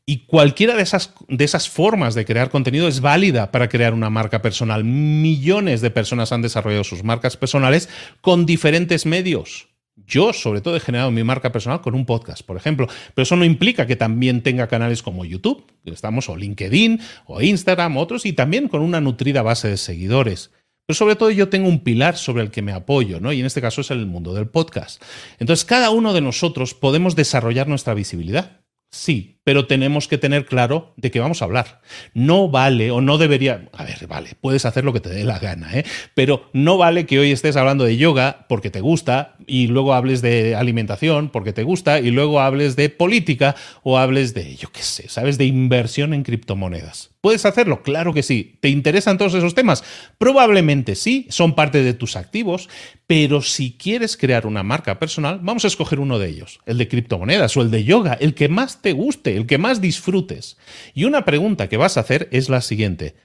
Y cualquiera de esas, de esas formas de crear contenido es válida para crear una marca personal. Millones de personas han desarrollado sus marcas personales con diferentes medios. Yo, sobre todo, he generado mi marca personal con un podcast, por ejemplo. Pero eso no implica que también tenga canales como YouTube, estamos, o LinkedIn, o Instagram, otros, y también con una nutrida base de seguidores. Pero sobre todo yo tengo un pilar sobre el que me apoyo, ¿no? Y en este caso es el mundo del podcast. Entonces, cada uno de nosotros podemos desarrollar nuestra visibilidad. Sí, pero tenemos que tener claro de qué vamos a hablar. No vale o no debería, a ver, vale, puedes hacer lo que te dé la gana, ¿eh? pero no vale que hoy estés hablando de yoga porque te gusta y luego hables de alimentación porque te gusta y luego hables de política o hables de, yo qué sé, ¿sabes? De inversión en criptomonedas. ¿Puedes hacerlo? Claro que sí. ¿Te interesan todos esos temas? Probablemente sí, son parte de tus activos, pero si quieres crear una marca personal, vamos a escoger uno de ellos, el de criptomonedas o el de yoga, el que más te guste, el que más disfrutes. Y una pregunta que vas a hacer es la siguiente.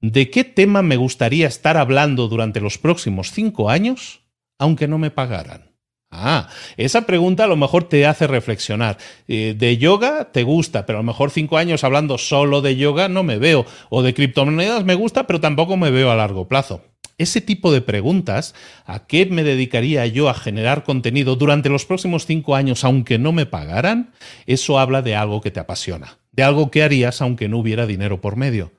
¿De qué tema me gustaría estar hablando durante los próximos cinco años, aunque no me pagaran? Ah, esa pregunta a lo mejor te hace reflexionar. Eh, de yoga te gusta, pero a lo mejor cinco años hablando solo de yoga no me veo. O de criptomonedas me gusta, pero tampoco me veo a largo plazo. Ese tipo de preguntas, ¿a qué me dedicaría yo a generar contenido durante los próximos cinco años aunque no me pagaran? Eso habla de algo que te apasiona, de algo que harías aunque no hubiera dinero por medio.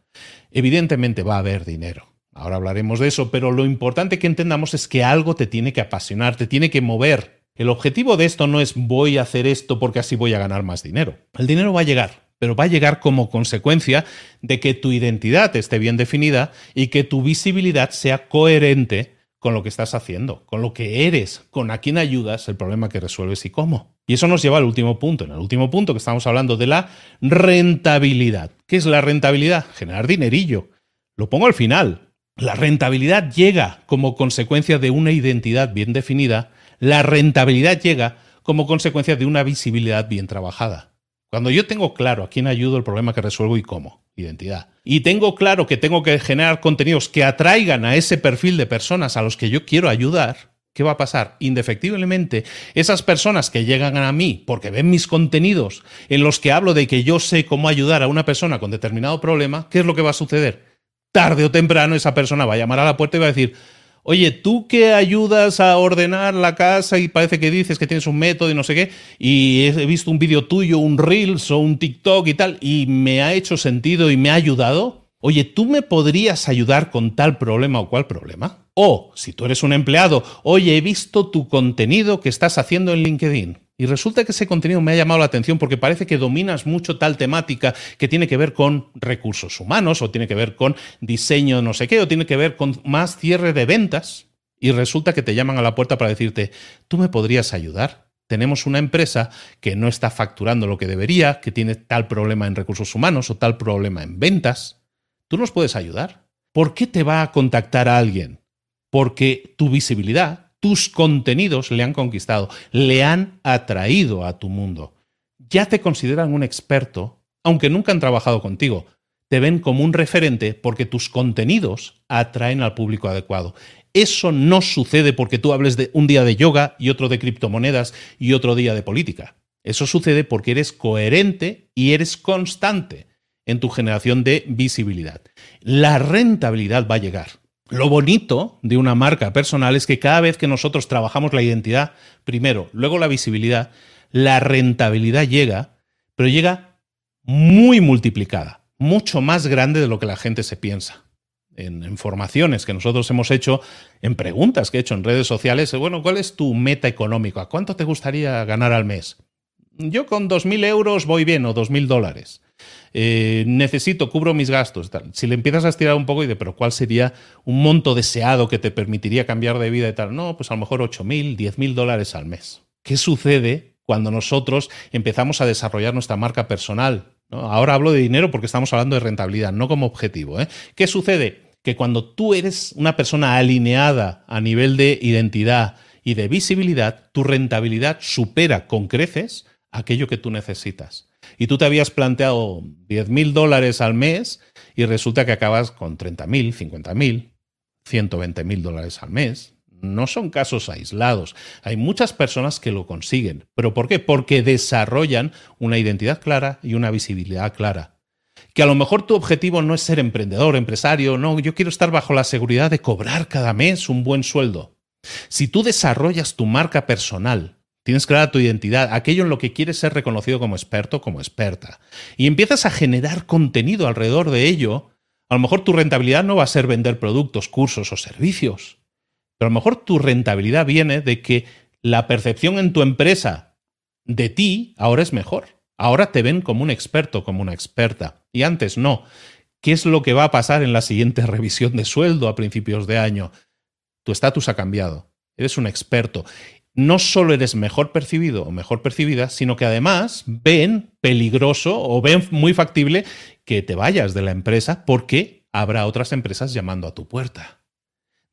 Evidentemente va a haber dinero. Ahora hablaremos de eso, pero lo importante que entendamos es que algo te tiene que apasionar, te tiene que mover. El objetivo de esto no es voy a hacer esto porque así voy a ganar más dinero. El dinero va a llegar, pero va a llegar como consecuencia de que tu identidad esté bien definida y que tu visibilidad sea coherente con lo que estás haciendo, con lo que eres, con a quién ayudas, el problema que resuelves y cómo. Y eso nos lleva al último punto. En el último punto que estamos hablando de la rentabilidad. ¿Qué es la rentabilidad? Generar dinerillo. Lo pongo al final. La rentabilidad llega como consecuencia de una identidad bien definida. La rentabilidad llega como consecuencia de una visibilidad bien trabajada. Cuando yo tengo claro a quién ayudo, el problema que resuelvo y cómo, identidad. Y tengo claro que tengo que generar contenidos que atraigan a ese perfil de personas a los que yo quiero ayudar, ¿qué va a pasar? Indefectiblemente, esas personas que llegan a mí porque ven mis contenidos en los que hablo de que yo sé cómo ayudar a una persona con determinado problema, ¿qué es lo que va a suceder? Tarde o temprano esa persona va a llamar a la puerta y va a decir, Oye, tú que ayudas a ordenar la casa y parece que dices que tienes un método y no sé qué, y he visto un vídeo tuyo, un Reels o un TikTok y tal, y me ha hecho sentido y me ha ayudado. Oye, ¿tú me podrías ayudar con tal problema o cual problema? O, si tú eres un empleado, oye, he visto tu contenido que estás haciendo en LinkedIn. Y resulta que ese contenido me ha llamado la atención porque parece que dominas mucho tal temática que tiene que ver con recursos humanos o tiene que ver con diseño no sé qué o tiene que ver con más cierre de ventas. Y resulta que te llaman a la puerta para decirte, ¿tú me podrías ayudar? Tenemos una empresa que no está facturando lo que debería, que tiene tal problema en recursos humanos o tal problema en ventas. ¿Tú nos puedes ayudar? ¿Por qué te va a contactar a alguien? Porque tu visibilidad, tus contenidos le han conquistado, le han atraído a tu mundo. Ya te consideran un experto, aunque nunca han trabajado contigo. Te ven como un referente porque tus contenidos atraen al público adecuado. Eso no sucede porque tú hables de un día de yoga y otro de criptomonedas y otro día de política. Eso sucede porque eres coherente y eres constante en tu generación de visibilidad. La rentabilidad va a llegar. Lo bonito de una marca personal es que cada vez que nosotros trabajamos la identidad, primero, luego la visibilidad, la rentabilidad llega, pero llega muy multiplicada, mucho más grande de lo que la gente se piensa. En, formaciones que nosotros hemos hecho, en preguntas que he hecho en redes sociales, bueno, ¿cuál es tu meta económica? ¿Cuánto te gustaría ganar al mes? Yo con 2.000 euros voy bien o 2.000 dólares. Eh, necesito, cubro mis gastos. Tal. Si le empiezas a estirar un poco y de, pero ¿cuál sería un monto deseado que te permitiría cambiar de vida y tal? No, pues a lo mejor 8.000, 10.000 dólares al mes. ¿Qué sucede cuando nosotros empezamos a desarrollar nuestra marca personal? Ahora hablo de dinero porque estamos hablando de rentabilidad, no como objetivo. ¿eh? ¿Qué sucede? Que cuando tú eres una persona alineada a nivel de identidad y de visibilidad, tu rentabilidad supera con creces aquello que tú necesitas y tú te habías planteado 10 mil dólares al mes y resulta que acabas con 30 mil, 50 mil, 120 mil dólares al mes. No son casos aislados. Hay muchas personas que lo consiguen. ¿Pero por qué? Porque desarrollan una identidad clara y una visibilidad clara. Que a lo mejor tu objetivo no es ser emprendedor, empresario, no, yo quiero estar bajo la seguridad de cobrar cada mes un buen sueldo. Si tú desarrollas tu marca personal Tienes clara tu identidad, aquello en lo que quieres ser reconocido como experto, como experta. Y empiezas a generar contenido alrededor de ello. A lo mejor tu rentabilidad no va a ser vender productos, cursos o servicios. Pero a lo mejor tu rentabilidad viene de que la percepción en tu empresa de ti ahora es mejor. Ahora te ven como un experto, como una experta. Y antes no. ¿Qué es lo que va a pasar en la siguiente (laughs) revisión de sueldo a principios de año? Tu estatus ha cambiado. Eres un experto. No solo eres mejor percibido o mejor percibida, sino que además ven peligroso o ven muy factible que te vayas de la empresa porque habrá otras empresas llamando a tu puerta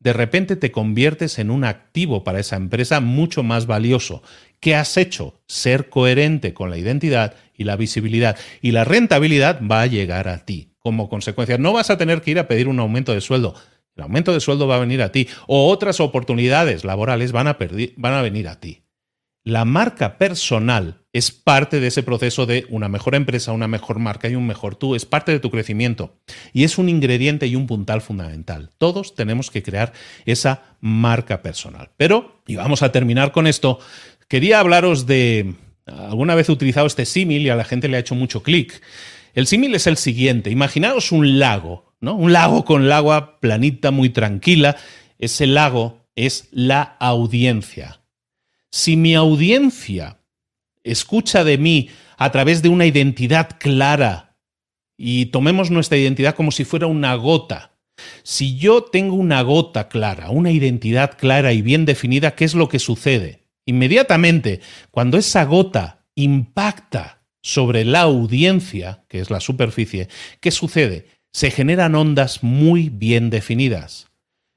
de repente te conviertes en un activo para esa empresa mucho más valioso. ¿Qué has hecho? Ser coherente con la identidad y la visibilidad. Y la rentabilidad va a llegar a ti. Como consecuencia, no vas a tener que ir a pedir un aumento de sueldo. El aumento de sueldo va a venir a ti. O otras oportunidades laborales van a, venir a ti. La marca personal es parte de ese proceso de una mejor empresa, una mejor marca y un mejor tú. Es parte de tu crecimiento. Y es un ingrediente y un puntal fundamental. Todos tenemos que crear esa marca personal. Pero, y vamos a terminar con esto, quería hablaros de... Alguna vez he utilizado este símil y a la gente le ha hecho mucho clic. El símil es el siguiente. Imaginaos un lago, Un lago con el agua planita, muy tranquila. Ese lago es la audiencia. Si mi audiencia escucha de mí a través de una identidad clara, y tomemos nuestra identidad como si fuera una gota, si yo tengo una gota clara, una identidad clara y bien definida, ¿qué es lo que sucede? Inmediatamente, cuando esa gota impacta sobre la audiencia, que es la superficie, ¿qué sucede? Se generan ondas muy bien definidas.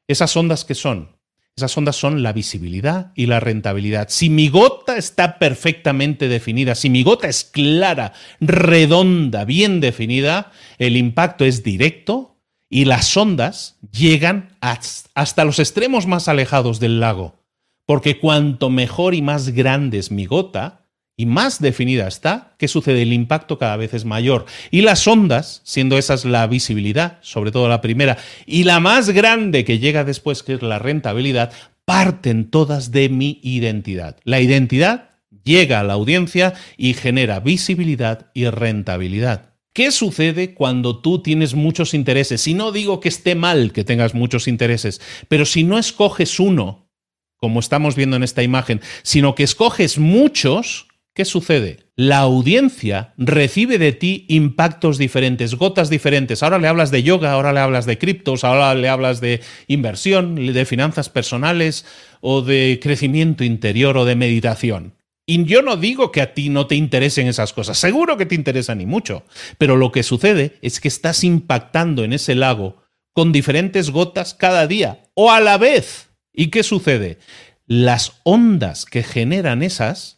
¿Esas ondas qué son? Esas ondas son la visibilidad y la rentabilidad. Si mi gota está perfectamente definida, si mi gota es clara, redonda, bien definida, el impacto es directo y las ondas llegan hasta los extremos más alejados del lago. Porque cuanto mejor y más grande es mi gota, y más definida está, ¿qué sucede? El impacto cada vez es mayor. Y las ondas, siendo esas la visibilidad, sobre todo la primera, y la más grande que llega después, que es la rentabilidad, parten todas de mi identidad. La identidad llega a la audiencia y genera visibilidad y rentabilidad. ¿Qué sucede cuando tú tienes muchos intereses? Y no digo que esté mal que tengas muchos intereses, pero si no escoges uno, como estamos viendo en esta imagen, sino que escoges muchos, ¿Qué sucede? La audiencia recibe de ti impactos diferentes, gotas diferentes. Ahora le hablas de yoga, ahora le hablas de criptos, ahora le hablas de inversión, de finanzas personales o de crecimiento interior o de meditación. Y yo no digo que a ti no te interesen esas cosas, seguro que te interesan y mucho, pero lo que sucede es que estás impactando en ese lago con diferentes gotas cada día o a la vez. ¿Y qué sucede? Las ondas que generan esas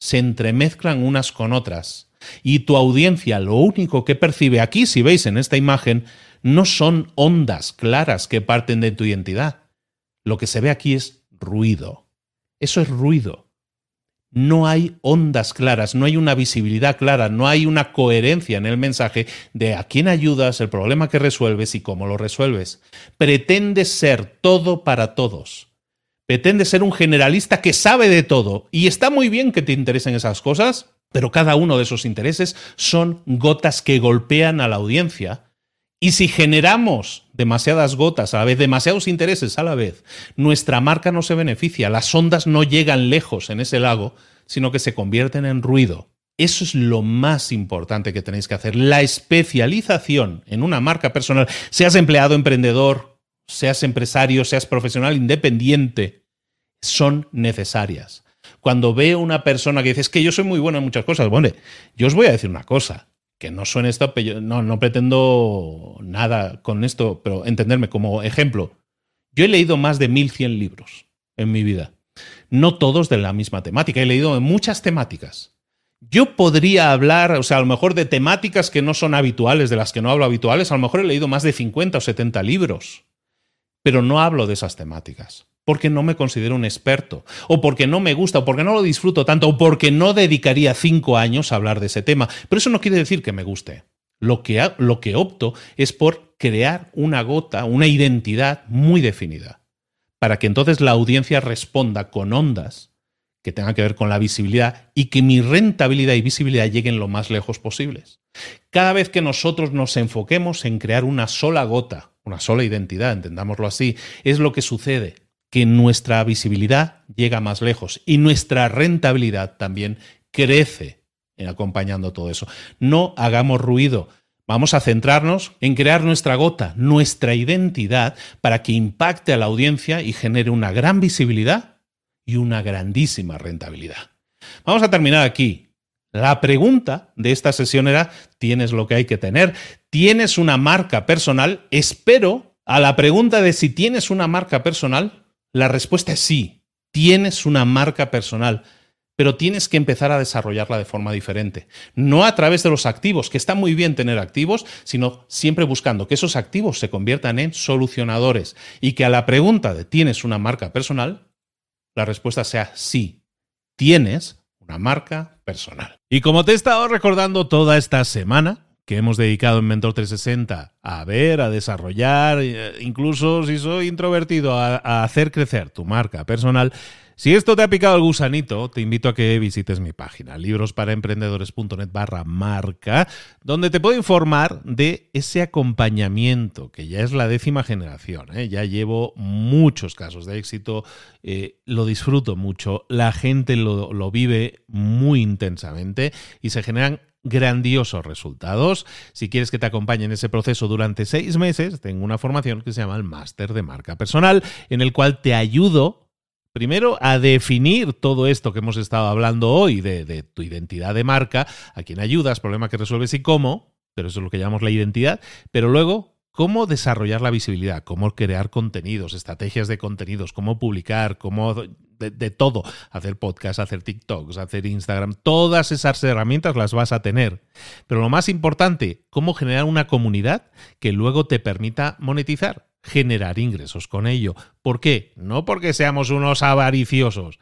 se entremezclan unas con otras. Y tu audiencia lo único que percibe aquí, si veis en esta imagen, no son ondas claras que parten de tu identidad. Lo que se ve aquí es ruido. Eso es ruido. No hay ondas claras, no hay una visibilidad clara, no hay una coherencia en el mensaje de a quién ayudas, el problema que resuelves y cómo lo resuelves. Pretendes ser todo para todos pretende ser un generalista que sabe de todo. Y está muy bien que te interesen esas cosas, pero cada uno de esos intereses son gotas que golpean a la audiencia. Y si generamos demasiadas gotas a la vez, demasiados intereses a la vez, nuestra marca no se beneficia, las ondas no llegan lejos en ese lago, sino que se convierten en ruido. Eso es lo más importante que tenéis que hacer. La especialización en una marca personal, seas empleado, emprendedor, seas empresario, seas profesional independiente, son necesarias. Cuando veo una persona que dice, es que yo soy muy bueno en muchas cosas, bueno, yo os voy a decir una cosa, que no suene esto, no, no pretendo nada con esto, pero entenderme como ejemplo. Yo he leído más de 1100 libros en mi vida. No todos de la misma temática, he leído en muchas temáticas. Yo podría hablar, o sea, a lo mejor de temáticas que no son habituales, de las que no hablo habituales, a lo mejor he leído más de 50 o 70 libros, pero no hablo de esas temáticas porque no me considero un experto, o porque no me gusta, o porque no lo disfruto tanto, o porque no dedicaría cinco años a hablar de ese tema. Pero eso no quiere decir que me guste. Lo que, lo que opto es por crear una gota, una identidad muy definida, para que entonces la audiencia responda con ondas que tengan que ver con la visibilidad y que mi rentabilidad y visibilidad lleguen lo más lejos posibles. Cada vez que nosotros nos enfoquemos en crear una sola gota, una sola identidad, entendámoslo así, es lo que sucede, que nuestra visibilidad llega más lejos y nuestra rentabilidad también crece acompañando todo eso. No hagamos ruido. Vamos a centrarnos en crear nuestra gota, nuestra identidad, para que impacte a la audiencia y genere una gran visibilidad y una grandísima rentabilidad. Vamos a terminar aquí. La pregunta de esta sesión era, ¿tienes lo que hay que tener? ¿Tienes una marca personal? Espero a la pregunta de si tienes una marca personal, la respuesta es sí, tienes una marca personal pero tienes que empezar a desarrollarla de forma diferente. No a través de los activos, que está muy bien tener activos, sino siempre buscando que esos activos se conviertan en solucionadores y que a la pregunta de ¿tienes una marca personal? La respuesta sea sí, tienes una marca personal. Y como te he estado recordando toda esta semana, que hemos dedicado en Mentor 360 a ver, a desarrollar, eh, incluso si soy introvertido, a, hacer crecer tu marca personal, si esto te ha picado el gusanito, te invito a que visites mi página, librosparaemprendedores.net barra marca, donde te puedo informar de ese acompañamiento, que ya es la décima generación. ¿eh? Ya llevo muchos casos de éxito, eh, lo disfruto mucho, la gente lo, lo vive muy intensamente y se generan grandiosos resultados. Si quieres que te acompañe en ese proceso durante seis meses, tengo una formación que se llama el Máster de Marca Personal, en el cual te ayudo Primero, a definir todo esto que hemos estado hablando hoy de, tu identidad de marca, a quién ayudas, problema que resuelves y cómo, pero eso es lo que llamamos la identidad, pero luego, cómo desarrollar la visibilidad, cómo crear contenidos, estrategias de contenidos, cómo publicar, cómo de, todo, hacer podcasts, hacer TikToks, hacer Instagram, todas esas herramientas las vas a tener. Pero lo más importante, cómo generar una comunidad que luego te permita monetizar generar ingresos con ello. ¿Por qué? No porque seamos unos avariciosos,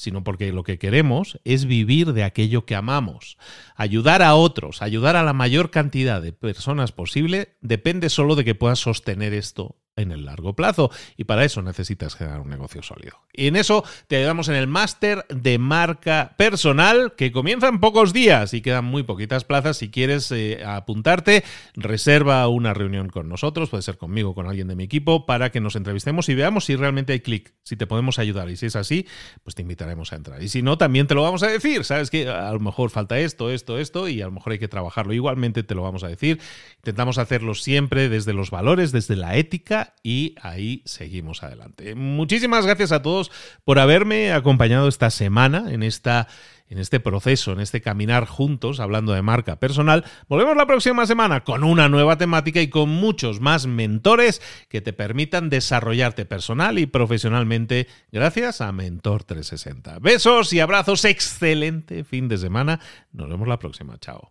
sino porque lo que queremos es vivir de aquello que amamos. Ayudar a otros, ayudar a la mayor cantidad de personas posible, depende solo de que puedas sostener esto en el largo plazo y para eso necesitas generar un negocio sólido. Y en eso te ayudamos en el máster de marca personal que comienza en pocos días y quedan muy poquitas plazas. Si quieres eh, apuntarte, reserva una reunión con nosotros, puede ser conmigo con alguien de mi equipo, para que nos entrevistemos y veamos si realmente hay clic, si te podemos ayudar. Y si es así, pues te invitaremos a entrar. Y si no, también te lo vamos a decir. Sabes que a lo mejor falta esto, esto, esto y a lo mejor hay que trabajarlo. Igualmente te lo vamos a decir. Intentamos hacerlo siempre desde los valores, desde la ética y ahí seguimos adelante. Muchísimas gracias a todos por haberme acompañado esta semana en esta en este proceso, en este caminar juntos, hablando de marca personal. Volvemos la próxima semana con una nueva temática y con muchos más mentores que te permitan desarrollarte personal y profesionalmente gracias a Mentor 360. Besos y abrazos, excelente fin de semana. Nos vemos la próxima. Chao.